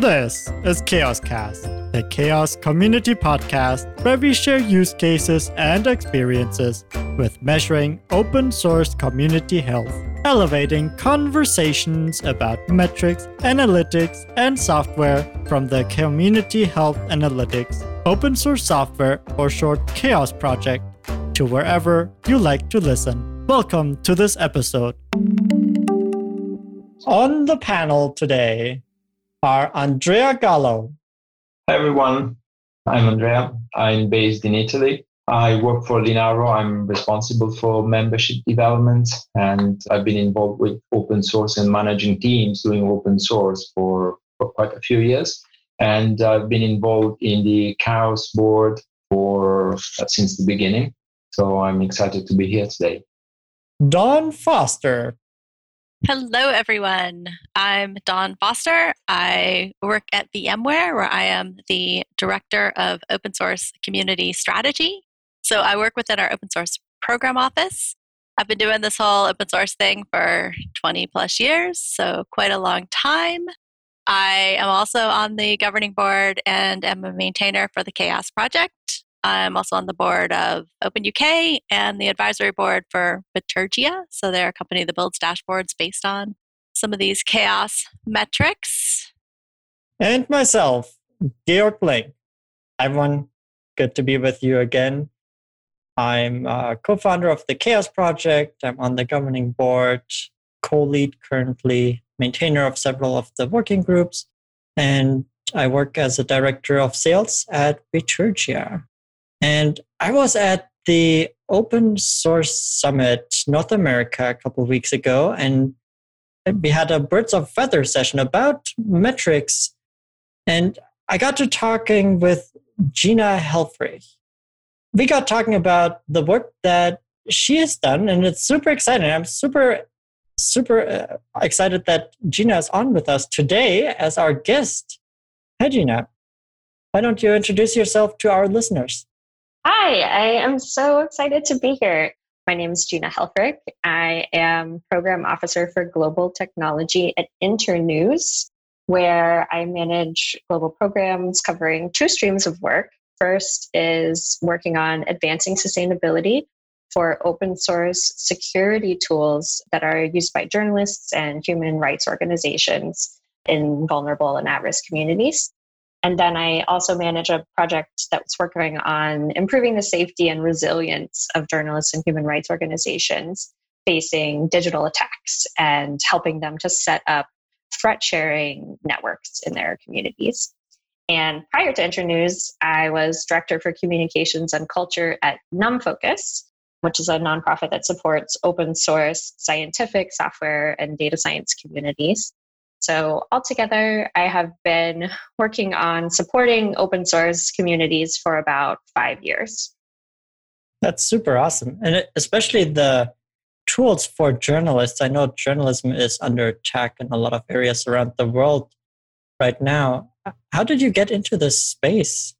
This is CHAOSScast, the CHAOSS Community Podcast where we share use cases and experiences with measuring open source community health, elevating conversations about metrics, analytics, and software from the Community Health Analytics, open source software, or short CHAOSS project to wherever you like to listen. Welcome to this episode. On the panel today, are Andrea Gallo. Hi, everyone. I'm Andrea. I'm based in Italy. I work for Linaro. I'm responsible for membership development, and I've been involved with open source and managing teams doing open source for, for quite a few years. And I've been involved in the CHAOSS board for uh, since the beginning. So I'm excited to be here today. Dawn Foster. Hello, everyone. I'm Dawn Foster. I work at VMware, where I am the Director of Open Source Community Strategy. So I work within our open source program office. I've been doing this whole open source thing for 20 plus years, so quite a long time. I am also on the governing board and am a maintainer for the CHAOSS Project. I'm also on the board of Open UK and the advisory board for Bitergia. So they're a company that builds dashboards based on some of these CHAOSS metrics. And myself, Georg Link. Everyone, good to be with you again. I'm uh, a co founder of the CHAOSS Project. I'm on the governing board, co lead currently, maintainer of several of the working groups, and I work as a director of sales at Bitergia. And I was at the Open Source Summit North America a couple of weeks ago, and we had a birds of feather session about metrics. And I got to talking with Gina Helfrich. We got talking about the work that she has done, and it's super exciting. I'm super, super uh, excited that Gina is on with us today as our guest. Hi, Gina. Why don't you introduce yourself to our listeners? Hi, I am so excited to be here. My name is Gina Helfrich. I am Program Officer for Global Technology at Internews, where I manage global programs covering two streams of work. First is working on advancing sustainability for open source security tools that are used by journalists and human rights organizations in vulnerable and at risk communities. And then I also manage a project that's working on improving the safety and resilience of journalists and human rights organizations facing digital attacks and helping them to set up threat sharing networks in their communities. And prior to Internews, I was director for communications and culture at NumFocus, which is a nonprofit that supports open source scientific software and data science communities. So, altogether, I have been working on supporting open source communities for about five years. That's super awesome. And especially the tools for journalists. I know journalism is under attack in a lot of areas around the world right now. How did you get into this space?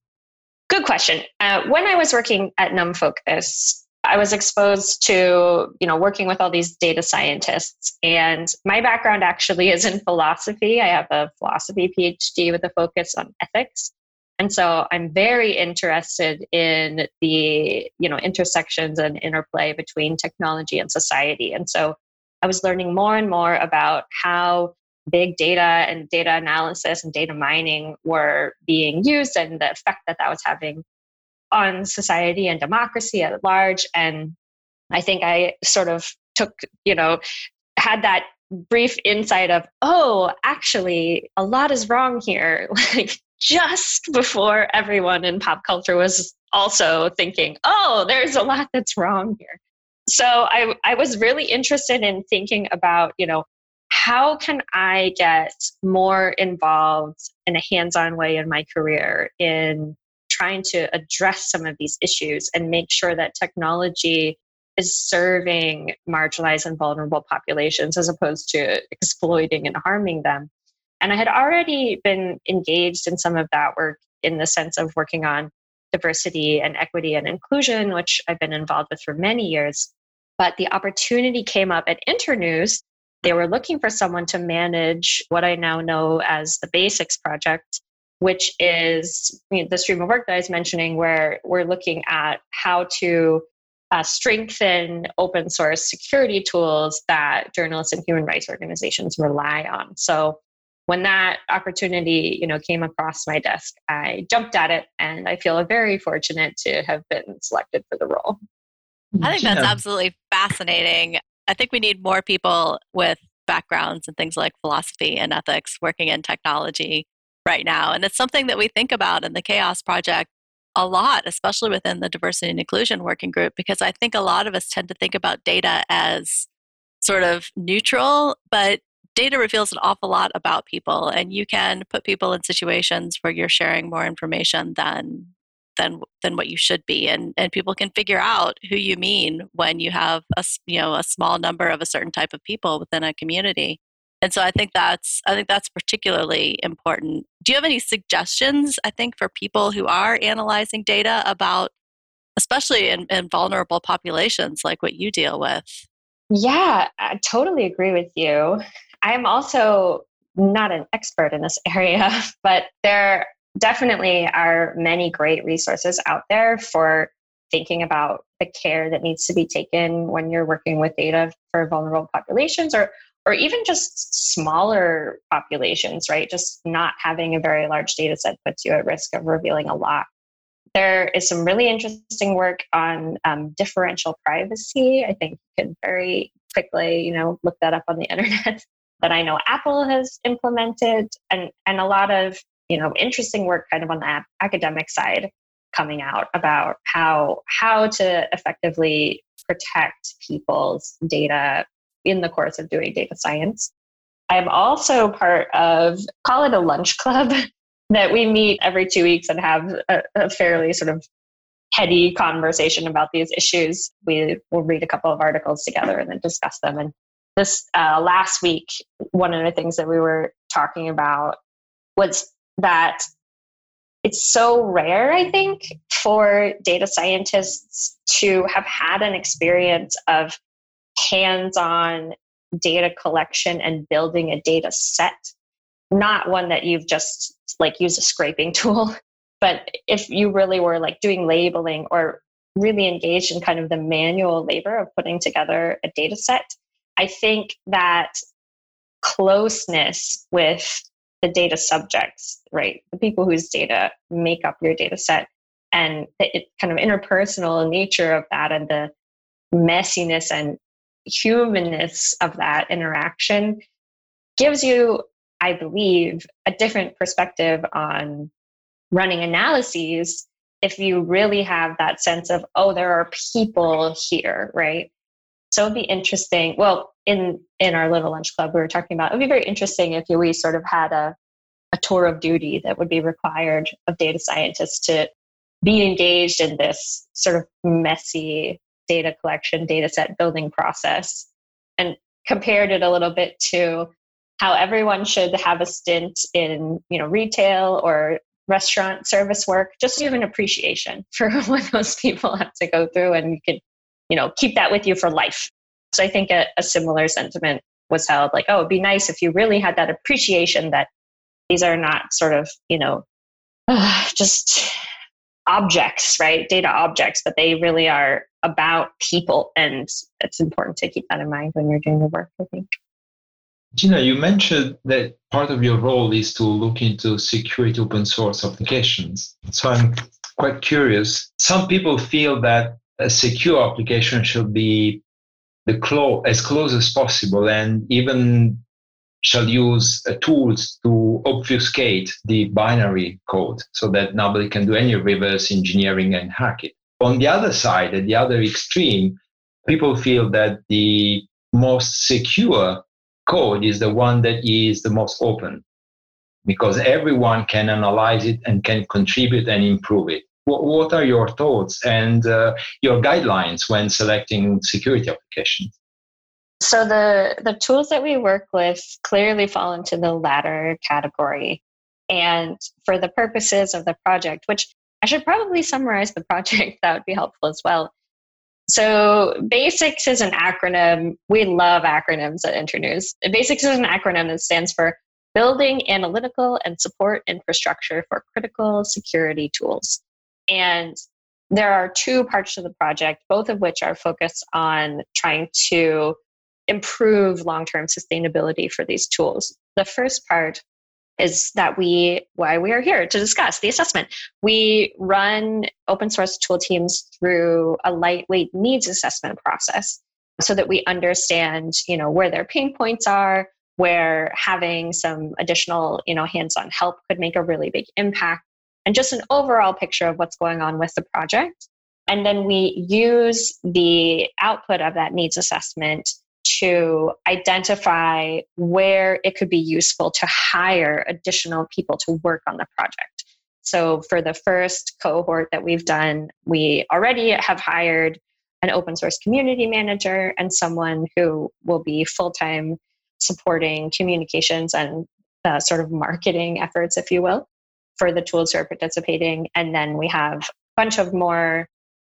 Good question. Uh, when I was working at NumFocus, I was exposed to, you know, working with all these data scientists. And my background actually is in philosophy. I have a philosophy PhD with a focus on ethics. And so I'm very interested in the, you know, intersections and interplay between technology and society. And so I was learning more and more about how big data and data analysis and data mining were being used and the effect that that was having on society and democracy at large. And I think I sort of took, you know, had that brief insight of, oh, actually, a lot is wrong here. Like just before everyone in pop culture was also thinking, oh, there's a lot that's wrong here. So I, I was really interested in thinking about, you know, how can I get more involved in a hands on way in my career in trying to address some of these issues and make sure that technology is serving marginalized and vulnerable populations as opposed to exploiting and harming them. And I had already been engaged in some of that work in the sense of working on diversity and equity and inclusion, which I've been involved with for many years. But the opportunity came up at Internews they were looking for someone to manage what I now know as the Basics project, which is you know, the stream of work that I was mentioning, where we're looking at how to uh, strengthen open source security tools that journalists and human rights organizations rely on. So when that opportunity you know came across my desk i jumped at it and i feel very fortunate to have been selected for the role. I think that's absolutely fascinating. I think we need more people with backgrounds and things like philosophy and ethics working in technology right now and it's something that we think about in the CHAOSS project a lot especially within the diversity and inclusion working group because i think a lot of us tend to think about data as sort of neutral but data reveals an awful lot about people and you can put people in situations where you're sharing more information than than than what you should be and and people can figure out who you mean when you have a you know a small number of a certain type of people within a community and so i think that's i think that's particularly important. Do you have any suggestions i think for people who are analyzing data about especially in, in vulnerable populations like what you deal with? Yeah i totally agree with you. I'm also not an expert in this area, but there definitely are many great resources out there for thinking about the care that needs to be taken when you're working with data for vulnerable populations or or even just smaller populations, right? Just not having a very large data set puts you at risk of revealing a lot. There is some really interesting work on um, differential privacy. I think you could very quickly, you know, look that up on the internet that I know Apple has implemented, and and a lot of you know interesting work kind of on the academic side coming out about how how to effectively protect people's data in the course of doing data science. I'm also part of call it a lunch club that we meet every two weeks and have a, a fairly sort of heady conversation about these issues. We will read a couple of articles together and then discuss them. And this uh, last week, one of the things that we were talking about was that it's so rare, I think, for data scientists to have had an experience of hands on data collection and building a data set, not one that you've just like use a scraping tool. But if you really were like doing labeling or really engaged in kind of the manual labor of putting together a data set, I think that closeness with the data subjects, right? The people whose data make up your data set and the kind of interpersonal nature of that and the messiness and humanness of that interaction gives you, I believe, a different perspective on running analyses if you really have that sense of, oh, there are people here, right? So it'd be interesting. Well, in in our little lunch club, we were talking about it would be very interesting if we sort of had a a tour of duty that would be required of data scientists to be engaged in this sort of messy data collection, data set building process, and compared it a little bit to how everyone should have a stint in you know retail or restaurant service work just to have an appreciation for what those people have to go through and you can you know keep that with you for life. So i think a, a similar sentiment was held like oh it'd be nice if you really had that appreciation that these are not sort of you know uh, just objects right? Data objects but they really are about people and it's important to keep that in mind when you're doing the work i think Gina, you mentioned that part of your role is to look into security open source applications. So I'm quite curious. Some people feel that a secure application should be the clo- as close as possible and even shall use tools to obfuscate the binary code so that nobody can do any reverse engineering and hack it. On the other side, at the other extreme, people feel that the most secure code is the one that is the most open because everyone can analyze it and can contribute and improve it what are your thoughts and uh, your guidelines when selecting security applications? So the the tools that we work with clearly fall into the latter category. And for the purposes of the project, which I should probably summarize the project, that would be helpful as well. So, BASICS is an acronym. We love acronyms at Internews. BASICS is an acronym that stands for Building Analytical and Support Infrastructure for Critical Security Tools. And there are two parts to the project, both of which are focused on trying to improve long term sustainability for these tools. The first part is that we why we are here to discuss the assessment. We run open source tool teams through a lightweight needs assessment process so that we understand you know where their pain points are where having some additional you know hands-on help could make a really big impact and just an overall picture of what's going on with the project. And then we use the output of that needs assessment to identify where it could be useful to hire additional people to work on the project. So, for the first cohort that we've done, we already have hired an open source community manager and someone who will be full time supporting communications and uh, sort of marketing efforts, if you will, for the tools who are participating. And then we have a bunch of more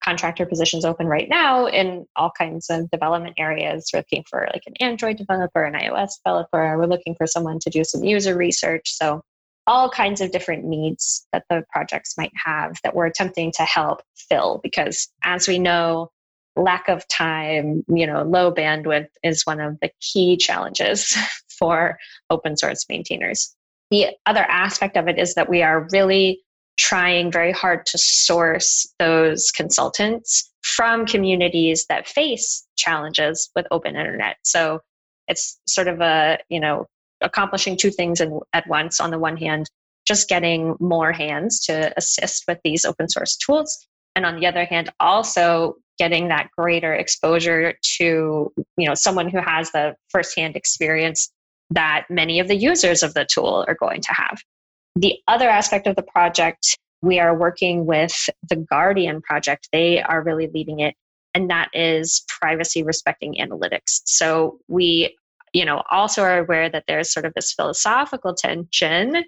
contractor positions open right now in all kinds of development areas. We're looking for like an Android developer, an iOS developer. We're looking for someone to do some user research. So all kinds of different needs that the projects might have that we're attempting to help fill because as we know lack of time you know low bandwidth is one of the key challenges for open source maintainers the other aspect of it is that we are really trying very hard to source those consultants from communities that face challenges with open internet. So it's sort of a, you know, accomplishing two things in, at once. On the one hand, just getting more hands to assist with these open source tools. And on the other hand, also getting that greater exposure to, you know, someone who has the firsthand experience that many of the users of the tool are going to have. The other aspect of the project, we are working with the Guardian project. They are really leading it, and that is privacy respecting analytics. So we, you know, also are aware that there's sort of this philosophical tension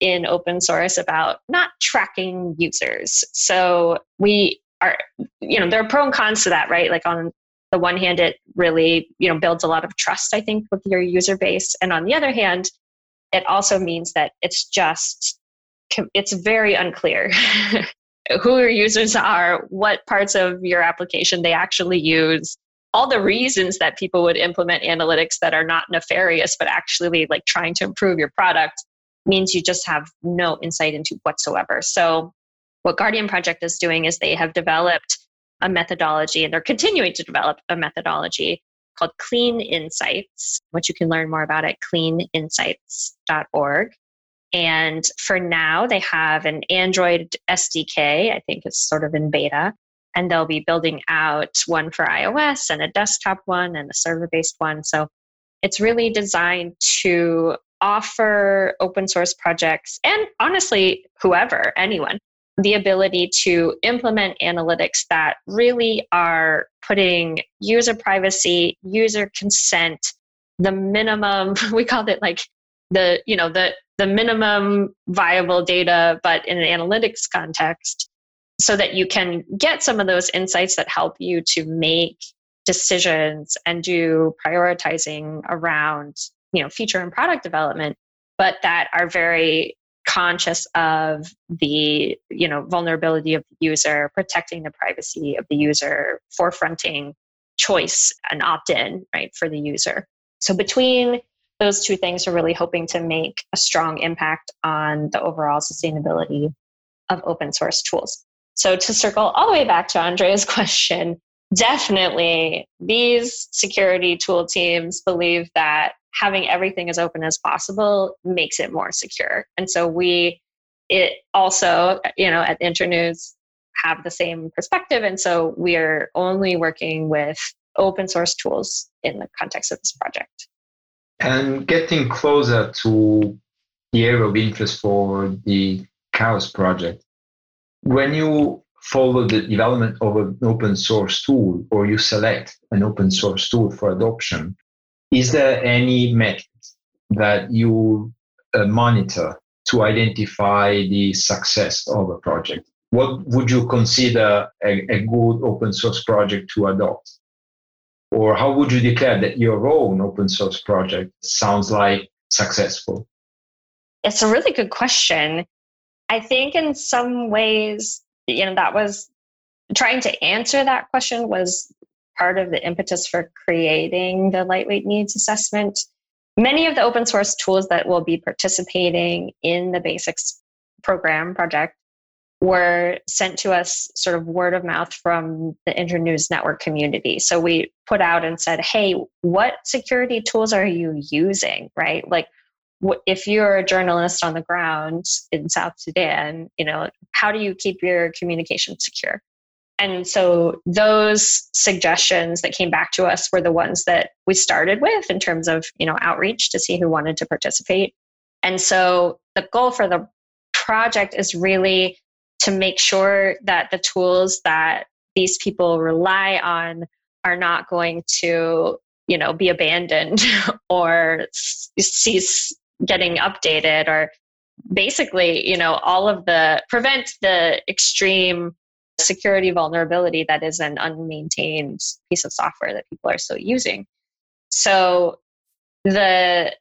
in open source about not tracking users. So we are, you know, there are pro and cons to that, right? Like on the one hand, it really, you know, builds a lot of trust, I think, with your user base. And on the other hand, it also means that it's just it's very unclear who your users are what parts of your application they actually use all the reasons that people would implement analytics that are not nefarious but actually like trying to improve your product means you just have no insight into whatsoever. So what guardian project is doing is they have developed a methodology and they're continuing to develop a methodology called Clean Insights, which you can learn more about at cleaninsights.org. And for now, they have an Android SDK, I think it's sort of in beta, and they'll be building out one for iOS and a desktop one and a server based one. So it's really designed to offer open source projects and honestly, whoever, anyone, the ability to implement analytics that really are putting user privacy, user consent, the minimum, we called it like the, you know, the, the minimum viable data, but in an analytics context, so that you can get some of those insights that help you to make decisions and do prioritizing around, you know, feature and product development, but that are very conscious of the you know vulnerability of the user protecting the privacy of the user forefronting choice and opt-in right for the user. So between those two things are really hoping to make a strong impact on the overall sustainability of open source tools. So to circle all the way back to andrea's question definitely these security tool teams believe that having everything as open as possible makes it more secure. And so we it also, you know, at Internews have the same perspective. And so we're only working with open source tools in the context of this project. And getting closer to the area of interest for the CHAOSS project, when you follow the development of an open source tool or you select an open source tool for adoption, is there any metrics that you uh, monitor to identify the success of a project? what would you consider a, a good open source project to adopt? Or how would you declare that your own open source project sounds like successful? It's a really good question. I think in some ways, you know, that was trying to answer that question was part of the impetus for creating the lightweight needs assessment. Many of the open source tools that will be participating in the basics program project were sent to us sort of word of mouth from the Internews Network community. So we put out and said, hey, what security tools are you using, right? Like, if you're a journalist on the ground in South Sudan, you know, how do you keep your communication secure? And so those suggestions that came back to us were the ones that we started with in terms of, you know, outreach to see who wanted to participate. And so the goal for the project is really to make sure that the tools that these people rely on are not going to you know be abandoned or cease getting updated or basically you know all of the prevent the extreme security vulnerability that is an unmaintained piece of software that people are still using. So the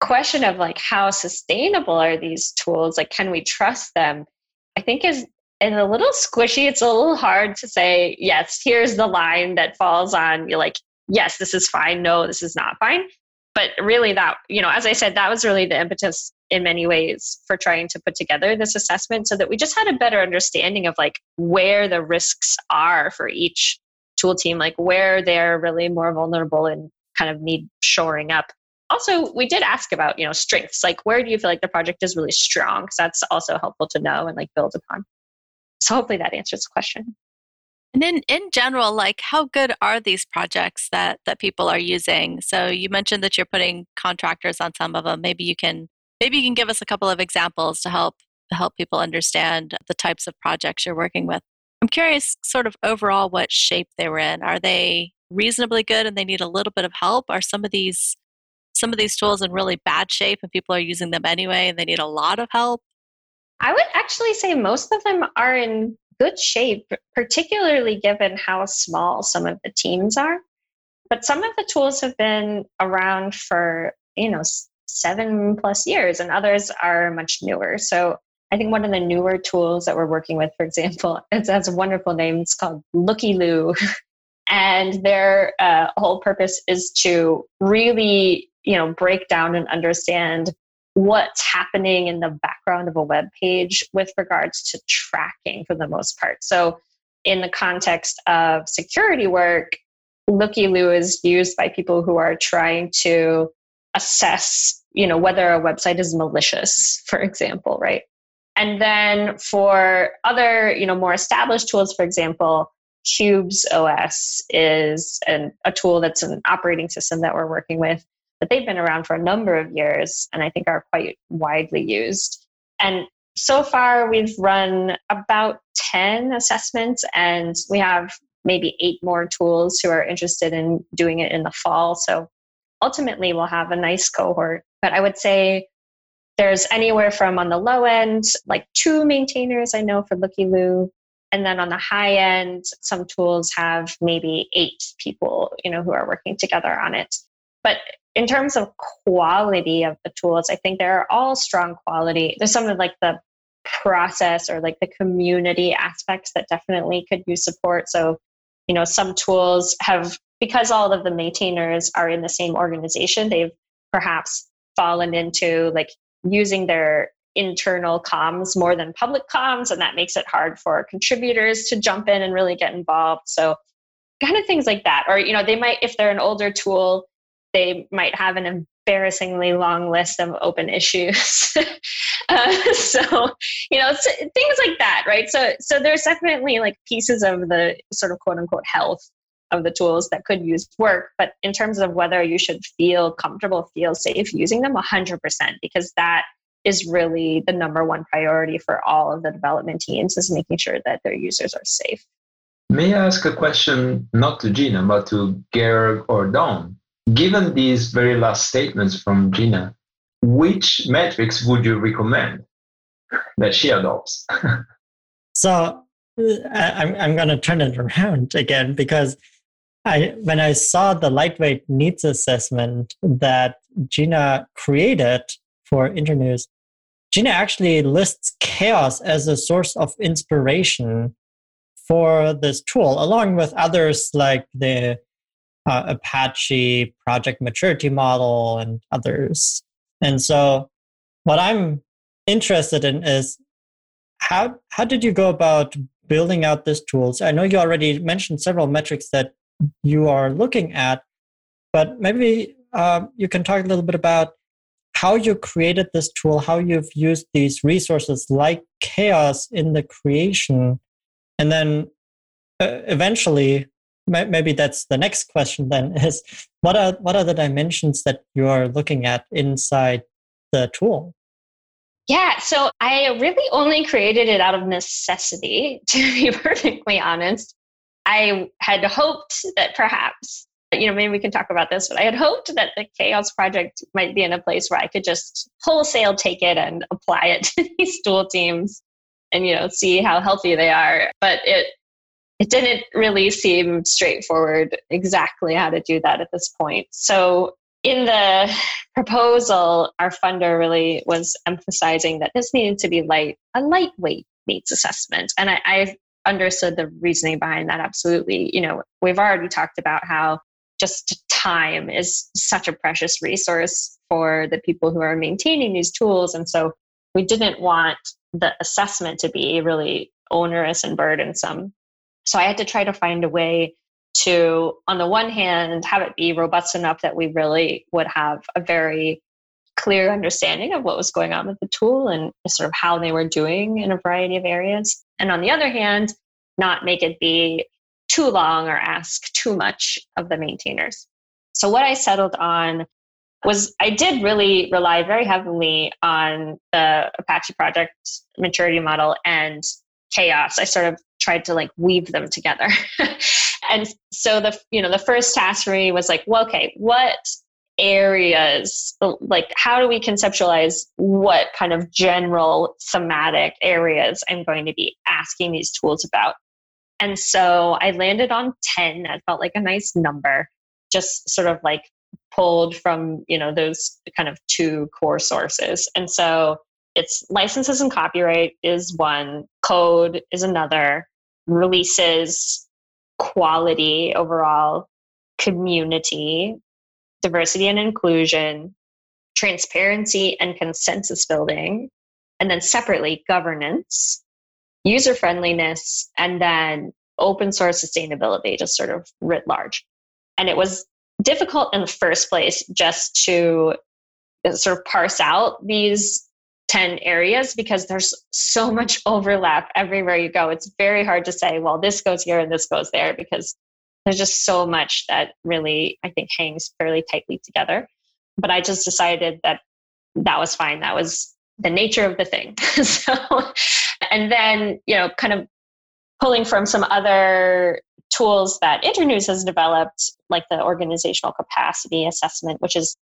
question of like how sustainable are these tools like can we trust them i think is is a little squishy. It's a little hard to say yes here's the line that falls on you're like yes this is fine. No this is not fine but really that you know as i said that was really the impetus in many ways for trying to put together this assessment so that we just had a better understanding of like where the risks are for each tool team like where they're really more vulnerable and kind of need shoring up. Also we did ask about you know strengths like where do you feel like the project is really strong? Because that's also helpful to know and like build upon. So hopefully that answers the question and in, in general like how good are these projects that that people are using? So you mentioned that you're putting contractors on some of them maybe you can maybe you can give us a couple of examples to help help people understand the types of projects you're working with. I'm curious sort of overall what shape they were in. Are they reasonably good and they need a little bit of help? Are some of these some of these tools in really bad shape and people are using them anyway and they need a lot of help? I would actually say most of them are in good shape, particularly given how small some of the teams are. But some of the tools have been around for, you know, seven plus years, and others are much newer. So I think one of the newer tools that we're working with, for example, it has a wonderful name. It's called Lookyloo. and their uh, whole purpose is to really you know break down and understand what's happening in the background of a web page with regards to tracking for the most part. So in the context of security work Lookyloo is used by people who are trying to assess you know whether a website is malicious for example right? And then for other you know more established tools for example Qubes OS is an, a tool that's an operating system that we're working with but they've been around for a number of years and I think are quite widely used. And so far, we've run about 10 assessments, and we have maybe eight more tools who are interested in doing it in the fall. So ultimately, we'll have a nice cohort. But I would say there's anywhere from on the low end, like two maintainers I know for Lookyloo. And then on the high end, some tools have maybe eight people, you know, who are working together on it. But in terms of quality of the tools, I think they're all strong quality. There's some of like the process or like the community aspects that definitely could use support. So, you know, some tools have, because all of the maintainers are in the same organization, they've perhaps fallen into like using their internal comms more than public comms, and that makes it hard for contributors to jump in and really get involved. So, kind of things like that. Or, you know, they might, if they're an older tool, they might have an embarrassingly long list of open issues. uh, so, you know, things like that, right? So, so there's definitely like pieces of the sort of quote unquote health of the tools that could use work. But in terms of whether you should feel comfortable, feel safe using them, 100%, because that is really the number one priority for all of the development teams is making sure that their users are safe. May I ask a question not to Gina, but to Georg or Dawn? Given these very last statements from Gina, which metrics would you recommend that she adopts? So I, am I'm going to turn it around again because I when I saw the lightweight needs assessment that Gina created for Internews, Gina actually lists CHAOSS as a source of inspiration for this tool, along with others like the uh, Apache project maturity model and others. And so, what I'm interested in is how how did you go about building out these tools? I know you already mentioned several metrics that you are looking at, but maybe uh, you can talk a little bit about how you created this tool, how you've used these resources like CHAOSS in the creation, and then uh, eventually, maybe that's the next question. Then is what are what are the dimensions that you are looking at inside the tool? Yeah, so I really only created it out of necessity, to be perfectly honest. I had hoped that perhaps, you know, maybe we can talk about this, but I had hoped that the CHAOSS Project might be in a place where I could just wholesale take it and apply it to these tool teams and, you know, see how healthy they are. But it, it didn't really seem straightforward exactly how to do that at this point. So in the proposal, our funder really was emphasizing that this needed to be light, a lightweight needs assessment. And I, I understood the reasoning behind that absolutely. You know, we've already talked about how just time is such a precious resource for the people who are maintaining these tools. And so we didn't want the assessment to be really onerous and burdensome. So I had to try to find a way to, on the one hand, have it be robust enough that we really would have a very clear understanding of what was going on with the tool and sort of how they were doing in a variety of areas. And on the other hand, not make it be too long or ask too much of the maintainers. So, what I settled on was I did really rely very heavily on the Apache project maturity model and CHAOSS. I sort of tried to like weave them together. and so the you know the first task for me was like, well, okay, what areas like how do we conceptualize what kind of general thematic areas I'm going to be asking these tools about? And so I landed on 10. That felt like a nice number, just sort of like pulled from, you know, those kind of two core sources. And so it's licenses and copyright is one, code is another, releases, quality overall, community, diversity and inclusion, transparency and consensus building, and then separately governance, user friendliness, and then open source sustainability, just sort of writ large. And it was difficult in the first place just to sort of parse out these 10 areas because there's so much overlap everywhere you go. It's very hard to say, well, this goes here and this goes there because there's just so much that really, I think, hangs fairly tightly together. But I just decided that that was fine. That was the nature of the thing. so, and then, you know, kind of pulling from some other tools that Internews has developed, like the organizational capacity assessment, which is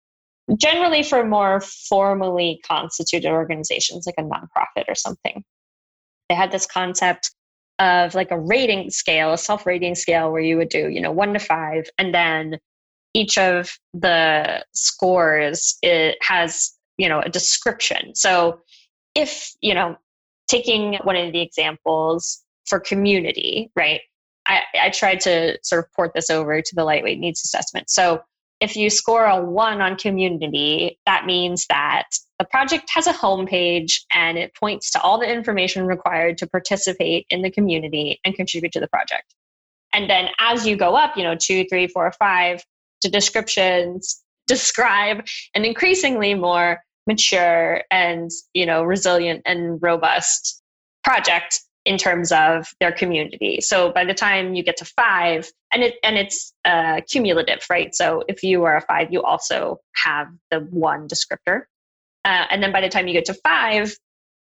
generally for more formally constituted organizations like a nonprofit or something. They had this concept of like a rating scale, a self rating scale where you would do, you know, one to five, and then each of the scores it has, you know, a description. So if, you know, taking one of the examples for community, right? I, I tried to sort of port this over to the lightweight needs assessment. So if you score a one on community, that means that the project has a homepage and it points to all the information required to participate in the community and contribute to the project. And then as you go up, you know, two, three, four, five, to descriptions, describe an increasingly more mature and, you know, resilient and robust project in terms of their community. So by the time you get to five, and it and it's uh, cumulative, right? So if you are a five, you also have the one descriptor, uh, and then by the time you get to five,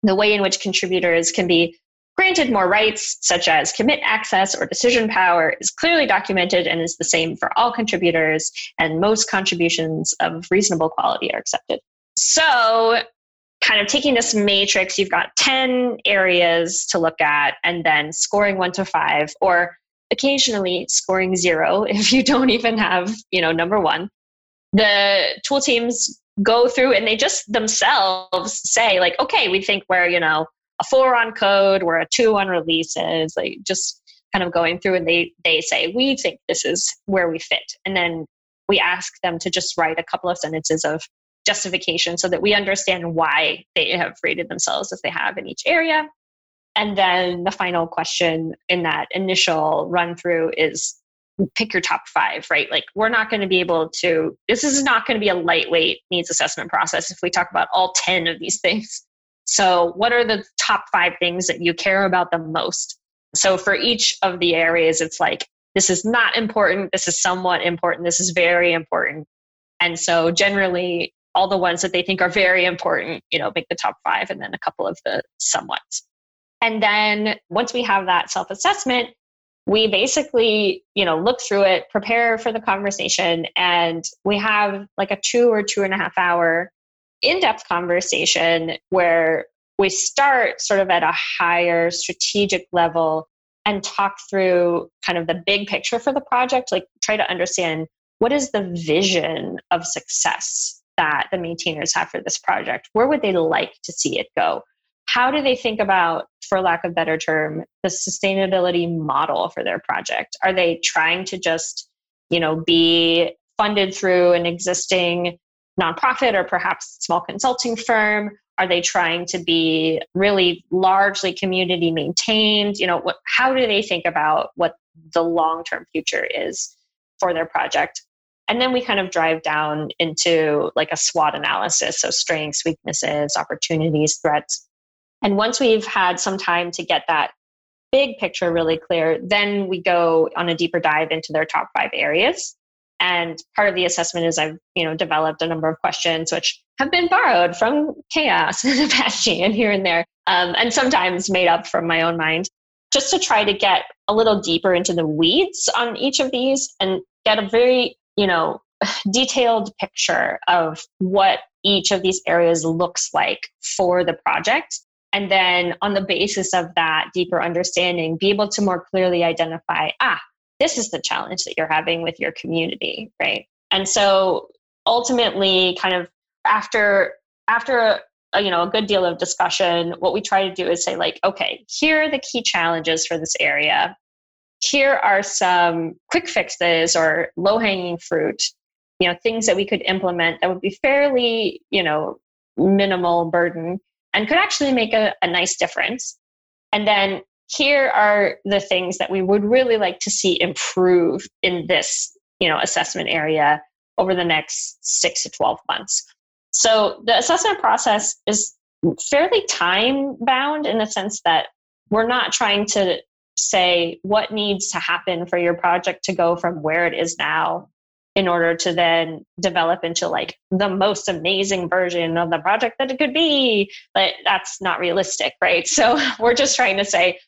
the way in which contributors can be granted more rights, such as commit access or decision power, is clearly documented and is the same for all contributors, and most contributions of reasonable quality are accepted. So kind of taking this matrix, you've got 10 areas to look at and then scoring one to five, or occasionally scoring zero if you don't even have, you know, number one. The tool teams go through and they just themselves say, like, okay, we think we're, you know, a four on code, we're a two on releases, like just kind of going through and they they say, we think this is where we fit. And then we ask them to just write a couple of sentences of justification so that we understand why they have rated themselves as they have in each area. And then the final question in that initial run through is pick your top five, right? Like, we're not going to be able to, this is not going to be a lightweight needs assessment process if we talk about all 10 of these things. So, what are the top five things that you care about the most? So, for each of the areas, it's like, this is not important, this is somewhat important, this is very important. And so, generally, all the ones that they think are very important, you know, make the top five and then a couple of the somewhats. And then once we have that self assessment, we basically, you know, look through it, prepare for the conversation, and we have like a two or two and a half hour in depth conversation where we start sort of at a higher strategic level and talk through kind of the big picture for the project, like try to understand what is the vision of success that the maintainers have for this project? Where would they like to see it go? How do they think about, for lack of better term, the sustainability model for their project? Are they trying to just, you know, be funded through an existing nonprofit or perhaps small consulting firm? Are they trying to be really largely community maintained? You know, what, how do they think about what the long term future is for their project? And then we kind of drive down into like a SWOT analysis. So strengths, weaknesses, opportunities, threats. And once we've had some time to get that big picture really clear, then we go on a deeper dive into their top five areas. And part of the assessment is I've, you know, developed a number of questions which have been borrowed from CHAOSS and Apache and here and there, um, and sometimes made up from my own mind, just to try to get a little deeper into the weeds on each of these and get a very you know, detailed picture of what each of these areas looks like for the project. And then on the basis of that deeper understanding, be able to more clearly identify, ah, this is the challenge that you're having with your community, right? And so ultimately, kind of after after a, you know a good deal of discussion, what we try to do is say like, okay, here are the key challenges for this area here are some quick fixes or low hanging fruit, you know, things that we could implement that would be fairly, you know, minimal burden and could actually make a, a nice difference. And then here are the things that we would really like to see improve in this, you know, assessment area over the next six to 12 months. So the assessment process is fairly time bound in the sense that we're not trying to say what needs to happen for your project to go from where it is now in order to then develop into like the most amazing version of the project that it could be. But that's not realistic right? So we're just trying to say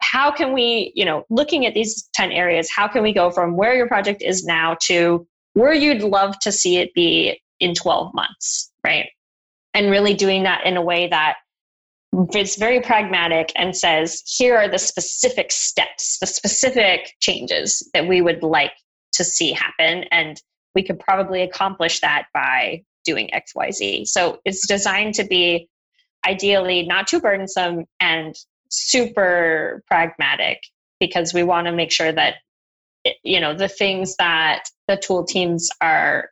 how can we you know looking at these 10 areas how can we go from where your project is now to where you'd love to see it be in 12 months right? And really doing that in a way that it's very pragmatic and says here are the specific steps the specific changes that we would like to see happen and we could probably accomplish that by doing xyz so it's designed to be ideally not too burdensome and super pragmatic because we want to make sure that you know the things that the tool teams are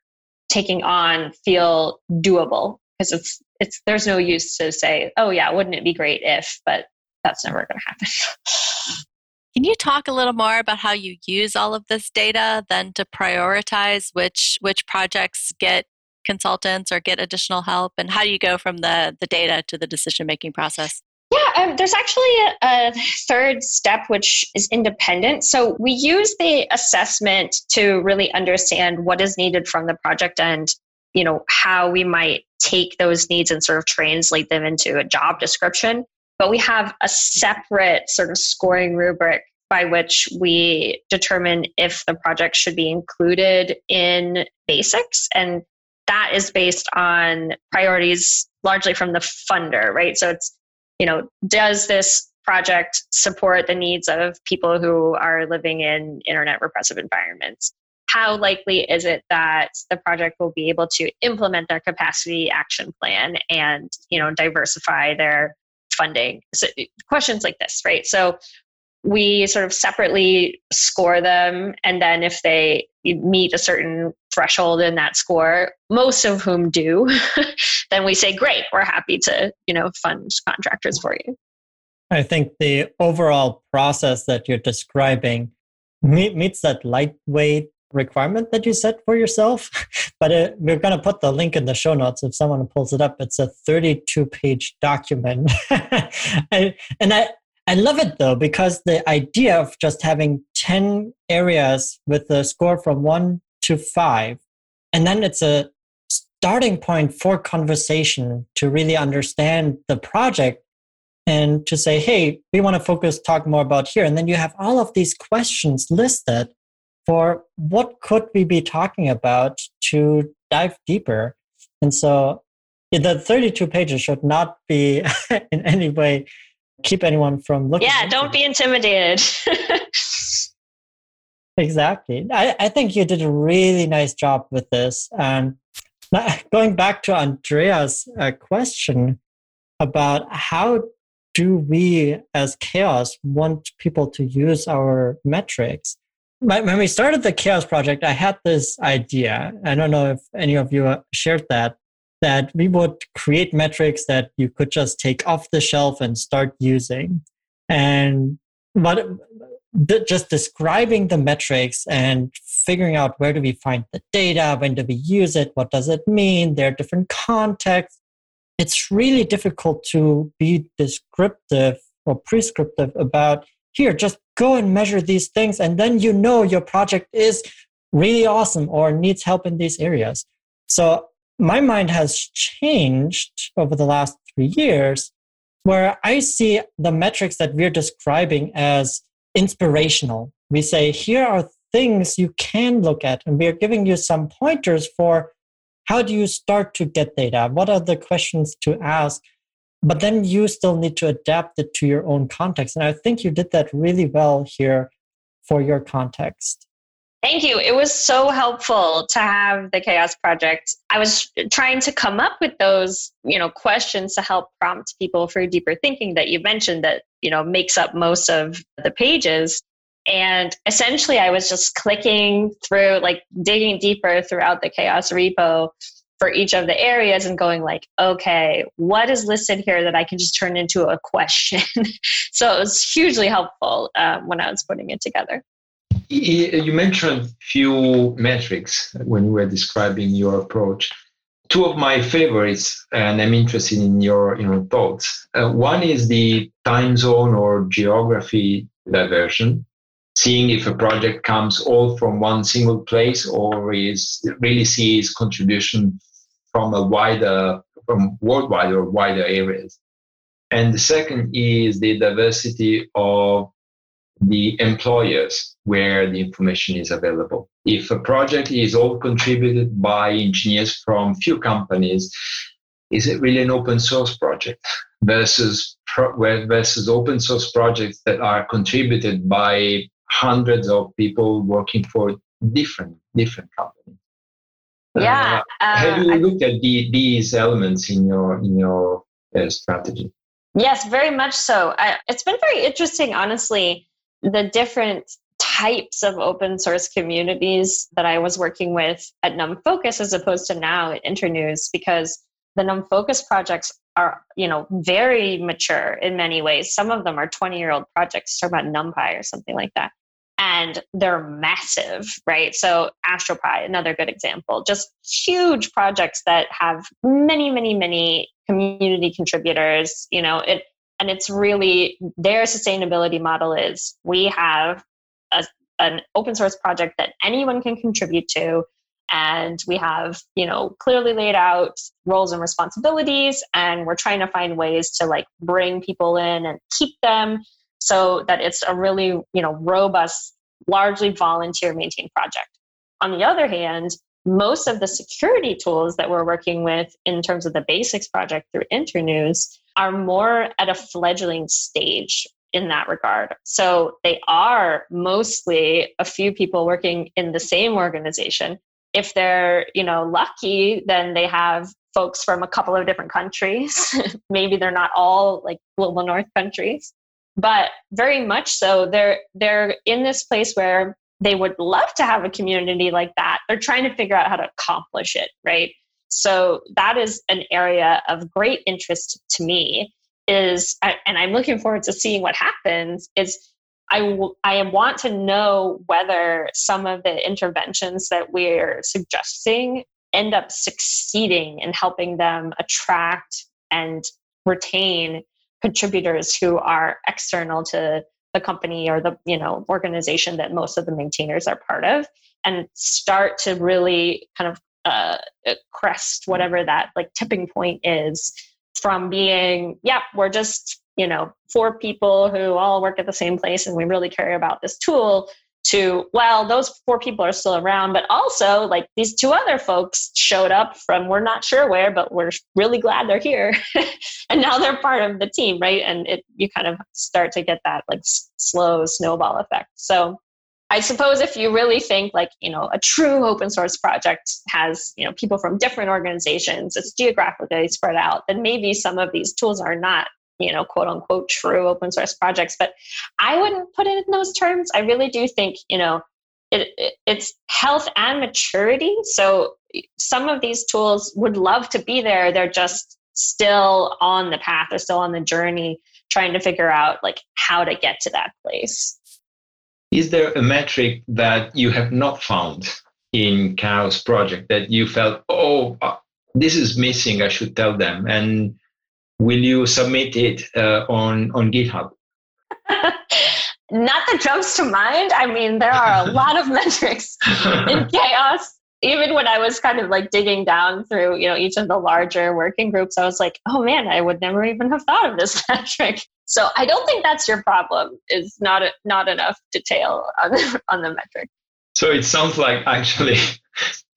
taking on feel doable because it's it's there's no use to say, oh yeah, wouldn't it be great if, but that's never going to happen. Can you talk a little more about how you use all of this data then to prioritize which which projects get consultants or get additional help and how do you go from the the data to the decision making process? Yeah, um, there's actually a, a, third step which is independent. So we use the assessment to really understand what is needed from the project and you know how we might take those needs and sort of translate them into a job description but we have a separate sort of scoring rubric by which we determine if the project should be included in basics and that is based on priorities largely from the funder, right? So it's, you know, does this project support the needs of people who are living in internet repressive environments? How likely is it that the project will be able to implement their capacity action plan and, you know, diversify their funding? So questions like this, right? So we sort of separately score them and then if they meet a certain threshold in that score most of whom do then we say great we're happy to you know fund contractors for you i think the overall process that you're describing meets that lightweight requirement that you set for yourself but it, we're going to put the link in the show notes if someone pulls it up it's a 32 page document and, and i I love it though, because the idea of just having 10 areas with a score from one to five, and then it's a starting point for conversation to really understand the project and to say, hey, we want to focus, talk more about here. And then you have all of these questions listed for what could we be talking about to dive deeper. And so the 32 pages should not be in any way keep anyone from looking. Yeah, don't be intimidated. exactly. I, I think you did a really nice job with this. And going back to Andrea's uh, question about how do we as CHAOSS want people to use our metrics when we started the CHAOSS project i had this idea i don't know if any of you uh, shared that that we would create metrics that you could just take off the shelf and start using. And but just describing the metrics and figuring out where do we find the data, when do we use it, what does it mean, there are different contexts. It's really difficult to be descriptive or prescriptive about here, just go and measure these things, and then you know your project is really awesome or needs help in these areas. So my mind has changed over the last three years where I see the metrics that we're describing as inspirational. We say, here are things you can look at, and we're giving you some pointers for how do you start to get data? What are the questions to ask? But then you still need to adapt it to your own context. And I think you did that really well here for your context. Thank you. It was so helpful to have the CHAOSS Project. I was trying to come up with those, you know, questions to help prompt people for deeper thinking that you mentioned that, you know, makes up most of the pages. And essentially I was just clicking through, like digging deeper throughout the CHAOSS repo for each of the areas and going like, okay, what is listed here that I can just turn into a question? so it was hugely helpful um, when I was putting it together. You mentioned few metrics when you were describing your approach. Two of my favorites, and I'm interested in your your thoughts. Uh, one is the time zone or geography diversion, seeing if a project comes all from one single place or is really sees contribution from a wider, from worldwide or wider areas. And the second is the diversity of the employers where the information is available. If a project is all contributed by engineers from few companies, is it really an open source project versus versus open source projects that are contributed by hundreds of people working for different different companies? Yeah. Uh, uh, have you looked at the, these elements in your in your uh, strategy? Yes, very much so. I, it's been very interesting, honestly the different types of open source communities that I was working with at NumFocus as opposed to now at Internews because the NumFocus projects are, you know, very mature in many ways. Some of them are 20 year old projects, talk about NumPy or something like that. And they're massive, right? So AstroPy, another good example, just huge projects that have many, many, many community contributors. You know, it and it's really their sustainability model is we have a, an open source project that anyone can contribute to and we have you know clearly laid out roles and responsibilities and we're trying to find ways to like bring people in and keep them so that it's a really you know robust largely volunteer maintained project on the other hand most of the security tools that we're working with in terms of the basics project through internews are more at a fledgling stage in that regard. So they are mostly a few people working in the same organization. If they're, you know, lucky, then they have folks from a couple of different countries. Maybe they're not all like global north countries, but very much so they're they're in this place where they would love to have a community like that. They're trying to figure out how to accomplish it, right? So that is an area of great interest to me is and I'm looking forward to seeing what happens is I, I want to know whether some of the interventions that we're suggesting end up succeeding in helping them attract and retain contributors who are external to the company or the you know organization that most of the maintainers are part of and start to really kind of uh, crest whatever that like tipping point is from being yeah we're just you know four people who all work at the same place and we really care about this tool to well those four people are still around but also like these two other folks showed up from we're not sure where but we're really glad they're here. And now they're part of the team right? And it you kind of start to get that like slow snowball effect. So i suppose if you really think like you know a true open source project has you know people from different organizations it's geographically spread out then maybe some of these tools are not you know quote unquote true open source projects but i wouldn't put it in those terms. I really do think you know it, it, it's health and maturity. So some of these tools would love to be there. They're just still on the path they're still on the journey trying to figure out like how to get to that place. Is there a metric that you have not found in CHAOSS project that you felt oh uh, this is missing. I should tell them. And will you submit it uh, on on GitHub? Not that jumps to mind. I mean, there are a lot of metrics in CHAOSS. Even when I was kind of like digging down through, you know, each of the larger working groups, I was like, oh man, I would never even have thought of this metric. So I don't think that's your problem. Is not a, not enough detail on the, on the metric. So it sounds like actually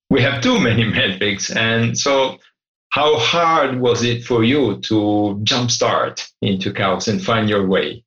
we have too many metrics, and so how hard was it for you to jumpstart into CHAOSS and find your way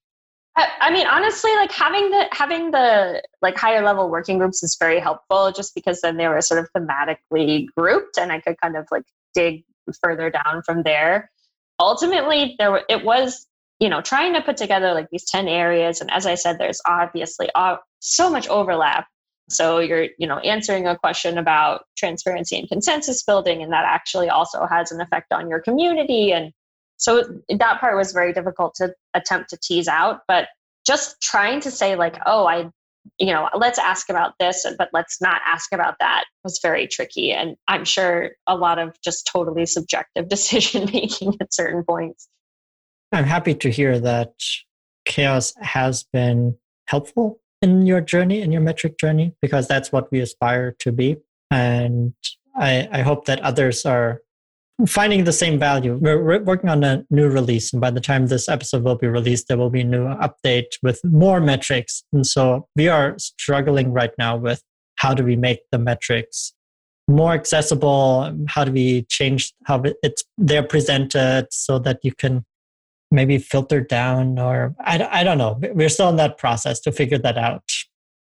I mean, honestly, like having the having the like higher level working groups is very helpful, just because then they were sort of thematically grouped, and I could kind of like dig further down from there. Ultimately, there it was you know trying to put together like these ten areas, and as I said, there's obviously uh, so much overlap so you're, you know, answering a question about transparency and consensus building, and that actually also has an effect on your community. And so that part was very difficult to attempt to tease out. But just trying to say, like, oh, I, you know, let's ask about this, but let's not ask about that was very tricky. And I'm sure a lot of just totally subjective decision making at certain points. I'm happy to hear that CHAOSS has been helpful in your journey, in your metric journey, because that's what we aspire to be. And I, I hope that others are finding the same value. We're, working on a new release, and by the time this episode will be released, there will be a new update with more metrics. And so we are struggling right now with how do we make the metrics more accessible? How do we change how it's they're presented so that you can maybe filtered down or I, I don't know. We're still in that process to figure that out.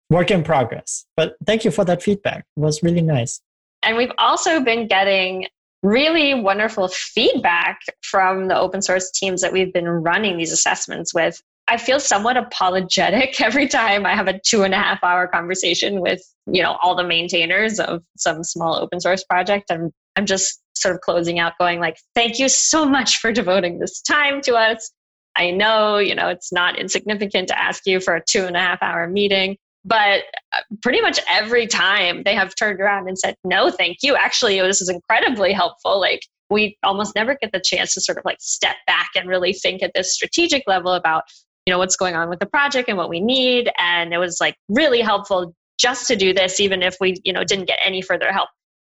Work in progress. But thank you for that feedback. It was really nice. And we've also been getting really wonderful feedback from the open source teams that we've been running these assessments with. I feel somewhat apologetic every time i have a two and a half hour conversation with you know all the maintainers of some small open source project. I'm i'm just sort of closing out going like thank you so much for devoting this time to us. I know you know it's not insignificant to ask you for a two and a half hour meeting but uh, pretty much every time they have turned around and said no thank you. Actually this is incredibly helpful like we almost never get the chance to sort of like step back and really think at this strategic level about you know what's going on with the project and what we need and it was like really helpful just to do this even if we you know didn't get any further help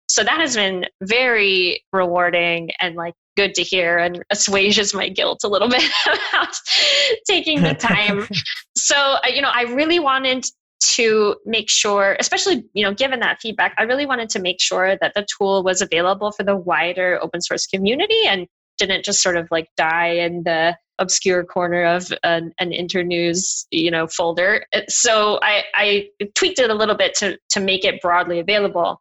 so that has been very rewarding and like good to hear and assuages my guilt a little bit about taking the time. So uh, you know i really wanted to make sure, especially, you know, given that feedback, I really wanted to make sure that the tool was available for the wider open source community and didn't just sort of like die in the obscure corner of an, an internews you know folder. Uh, so I, I tweaked it a little bit to to make it broadly available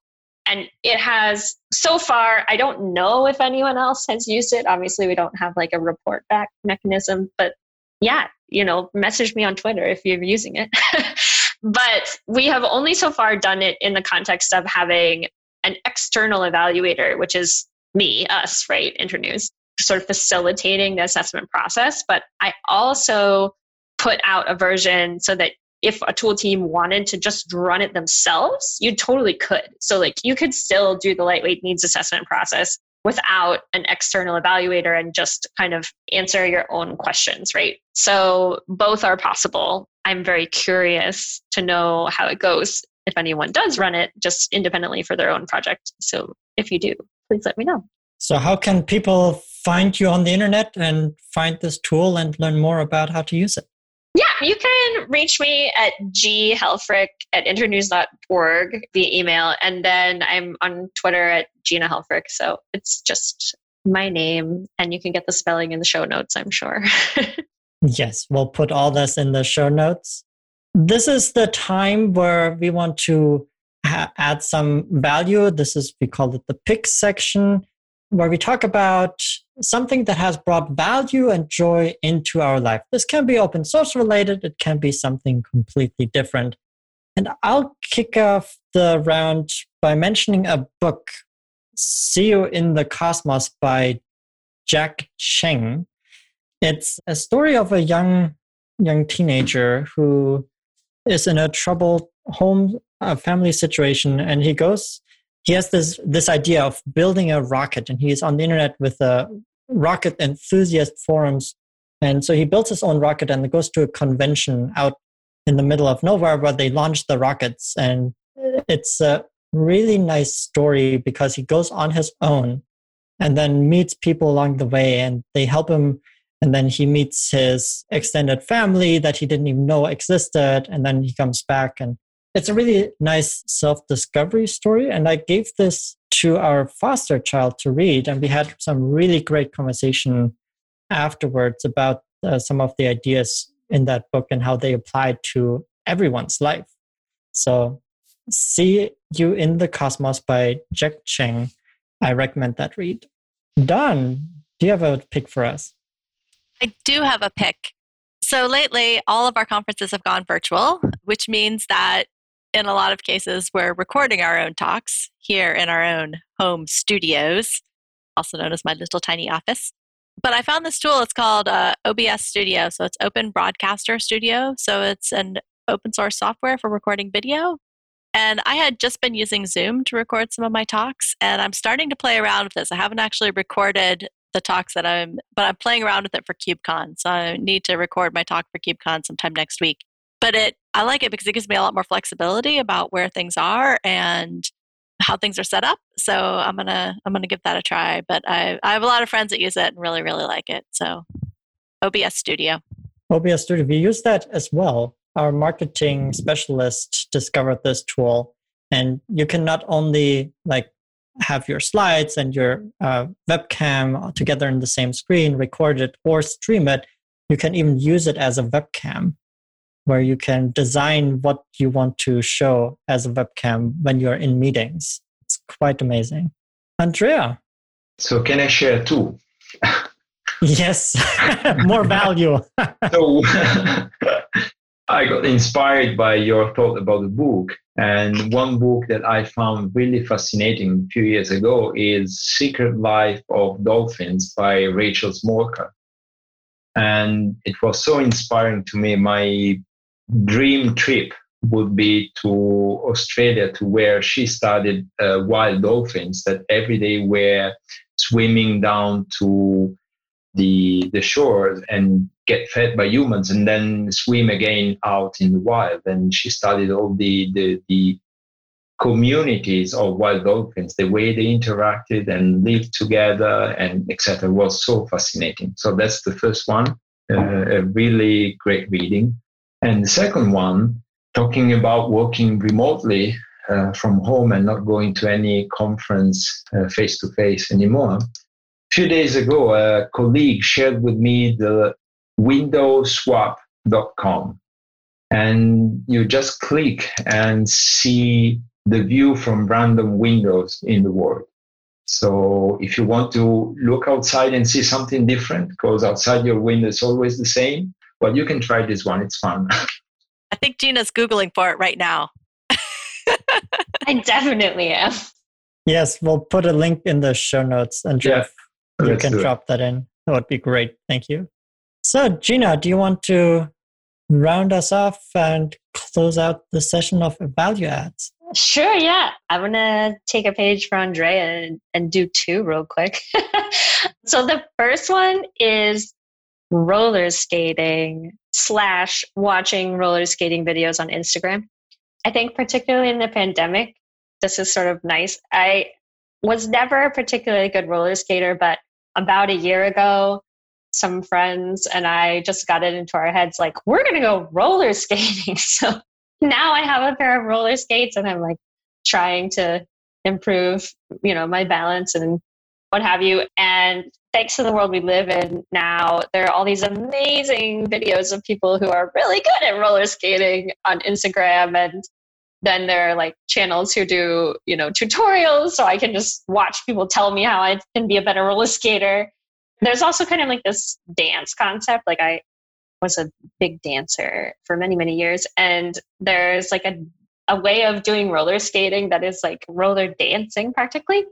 and it has so far i don't know if anyone else has used it obviously we don't have like a report back mechanism but yeah you know message me on twitter if you're using it but we have only so far done it in the context of having an external evaluator which is me us right internews sort of facilitating the assessment process. But I also put out a version so that if a tool team wanted to just run it themselves, you totally could. So, like, you could still do the lightweight needs assessment process without an external evaluator and just kind of answer your own questions, right? So, both are possible. I'm very curious to know how it goes if anyone does run it just independently for their own project. So, if you do, please let me know. So, how can people find you on the internet and find this tool and learn more about how to use it? You can reach me at ghelfrich at internews.org via email. And then I'm on Twitter at Gina Helfrich. So it's just my name, and you can get the spelling in the show notes, I'm sure. yes, we'll put all this in the show notes. This is the time where we want to ha- add some value. This is, we call it the pick section where we talk about something that has brought value and joy into our life. This can be open source related, it can be something completely different. And I'll kick off the round by mentioning a book, See You in the Cosmos by Jack Cheng. It's a story of a young young teenager who is in a troubled home a family situation and he goes he has this this idea of building a rocket and he's on the internet with a rocket enthusiast forums. And so he builds his own rocket and goes to a convention out in the middle of nowhere where they launch the rockets. And it's a really nice story because he goes on his own and then meets people along the way and they help him. And then he meets his extended family that he didn't even know existed. And then he comes back and it's a really nice self discovery story. And I gave this to our foster child to read, and we had some really great conversation afterwards about uh, some of the ideas in that book and how they apply to everyone's life. So, See You in the Cosmos by Jack Cheng. I recommend that read. Dawn, do you have a pick for us? I do have a pick. So lately, all of our conferences have gone virtual, which means that in a lot of cases, we're recording our own talks here in our own home studios, also known as my little tiny office. But I found this tool. It's called uh, OBS Studio. So it's Open Broadcaster Studio. So it's an open source software for recording video. And I had just been using Zoom to record some of my talks, and I'm starting to play around with this. I haven't actually recorded the talks that I'm, but I'm playing around with it for KubeCon. So I need to record my talk for KubeCon sometime next week but it I like it because it gives me a lot more flexibility about where things are and how things are set up. So I'm gonna I'm gonna give that a try. But I I have a lot of friends that use it and really really like it. So OBS Studio. OBS Studio. We use that as well. Our marketing specialist discovered this tool, and you can not only like have your slides and your uh, webcam together in the same screen, record it or stream it. You can even use it as a webcam where you can design what you want to show as a webcam when you're in meetings. It's quite amazing. Andrea. So, can I share two? yes, more value. so, I got inspired by your thought about the book. And one book that I found really fascinating a few years ago is Secret Life of Dolphins by Rachel Smolker. And it was so inspiring to me. My dream trip would be to Australia to where she studied uh, wild dolphins that every day were swimming down to the the shores and get fed by humans and then swim again out in the wild. And she studied all the the, the communities of wild dolphins the way they interacted and lived together and etc was so fascinating. So that's the first one uh, a really great reading and the second one talking about working remotely uh, from home and not going to any conference face to face anymore. A few days ago, a colleague shared with me the windowswap.com. And you just click and see the view from random windows in the world. So if you want to look outside and see something different, because outside your window is always the same, well, you can try this one. It's fun. I think Gina's Googling for it right now. I definitely am. Yes, we'll put a link in the show notes. And Jeff, yeah, you can drop that in. That would be great. Thank you. So, Gina, do you want to round us off and close out the session of value adds? Sure, yeah. I'm going to take a page for Andrea and, and do two real quick. so, the first one is roller skating slash watching roller skating videos on Instagram. I think, particularly in the pandemic, this is sort of nice. I was never a particularly good roller skater, but about a year ago, some friends and I just got it into our heads like, we're going to go roller skating. So now I have a pair of roller skates and I'm like trying to improve, you know, my balance and what have you. And thanks to the world we live in now, there are all these amazing videos of people who are really good at roller skating on Instagram. And then there are like channels who do, you know, tutorials. So I can just watch people tell me how I can be a better roller skater. There's also kind of like this dance concept. Like I was a big dancer for many, many years. And there's like a, a way of doing roller skating that is like roller dancing practically.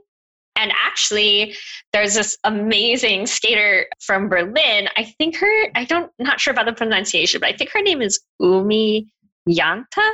And actually, there's this amazing skater from Berlin. I think her, I don't, not sure about the pronunciation, but I think her name is Oumi Janta.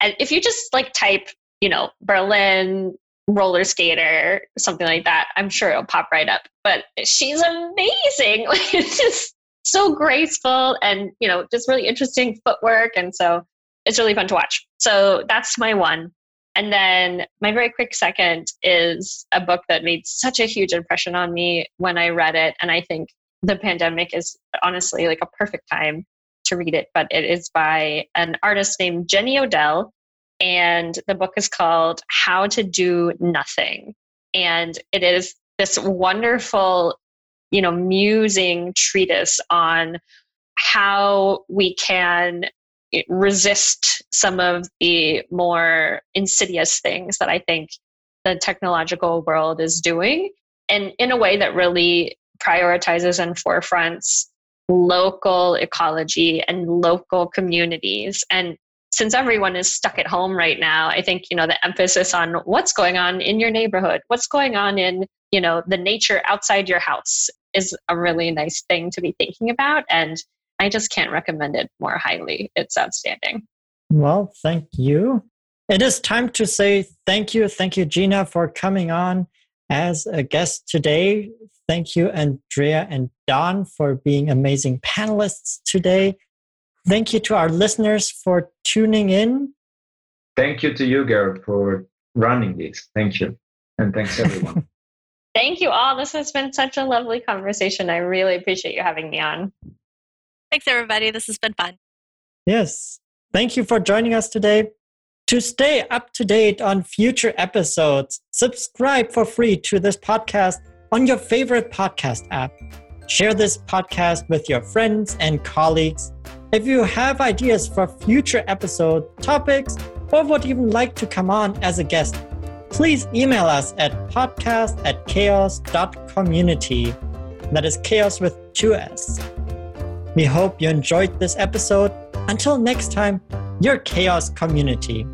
And if you just like type, you know, Berlin roller skater, something like that, I'm sure it'll pop right up. But she's amazing. it's just so graceful and, you know, just really interesting footwork. And so it's really fun to watch. So that's my one. And then my very quick second is a book that made such a huge impression on me when I read it. And I think the pandemic is honestly like a perfect time to read it. But it is by an artist named Jenny Odell and the book is called How to Do Nothing. And it is this wonderful, you know, musing treatise on how we can resist some of the more insidious things that I think the technological world is doing, and in a way that really prioritizes and forefronts local ecology and local communities and since everyone is stuck at home right now, I think, you know, the emphasis on what's going on in your neighborhood, what's going on in, you know, the nature outside your house is a really nice thing to be thinking about. And I just can't recommend it more highly. It's outstanding. Well, thank you. It is time to say thank you. Thank you, Gina, for coming on as a guest today. Thank you, Andrea and Dawn, for being amazing panelists today. Thank you to our listeners for tuning in. Thank you to you, Garrett, for running this. Thank you. And thanks, everyone. Thank you all. This has been such a lovely conversation. I really appreciate you having me on. Thanks, everybody. This has been fun. Yes. Thank you for joining us today. To stay up to date on future episodes, subscribe for free to this podcast on your favorite podcast app. Share this podcast with your friends and colleagues if you have ideas for future episode topics or would even like to come on as a guest, please email us at podcast at chaoss.community. That is CHAOSS with two S. We hope you enjoyed this episode. Until next time, your CHAOSS community.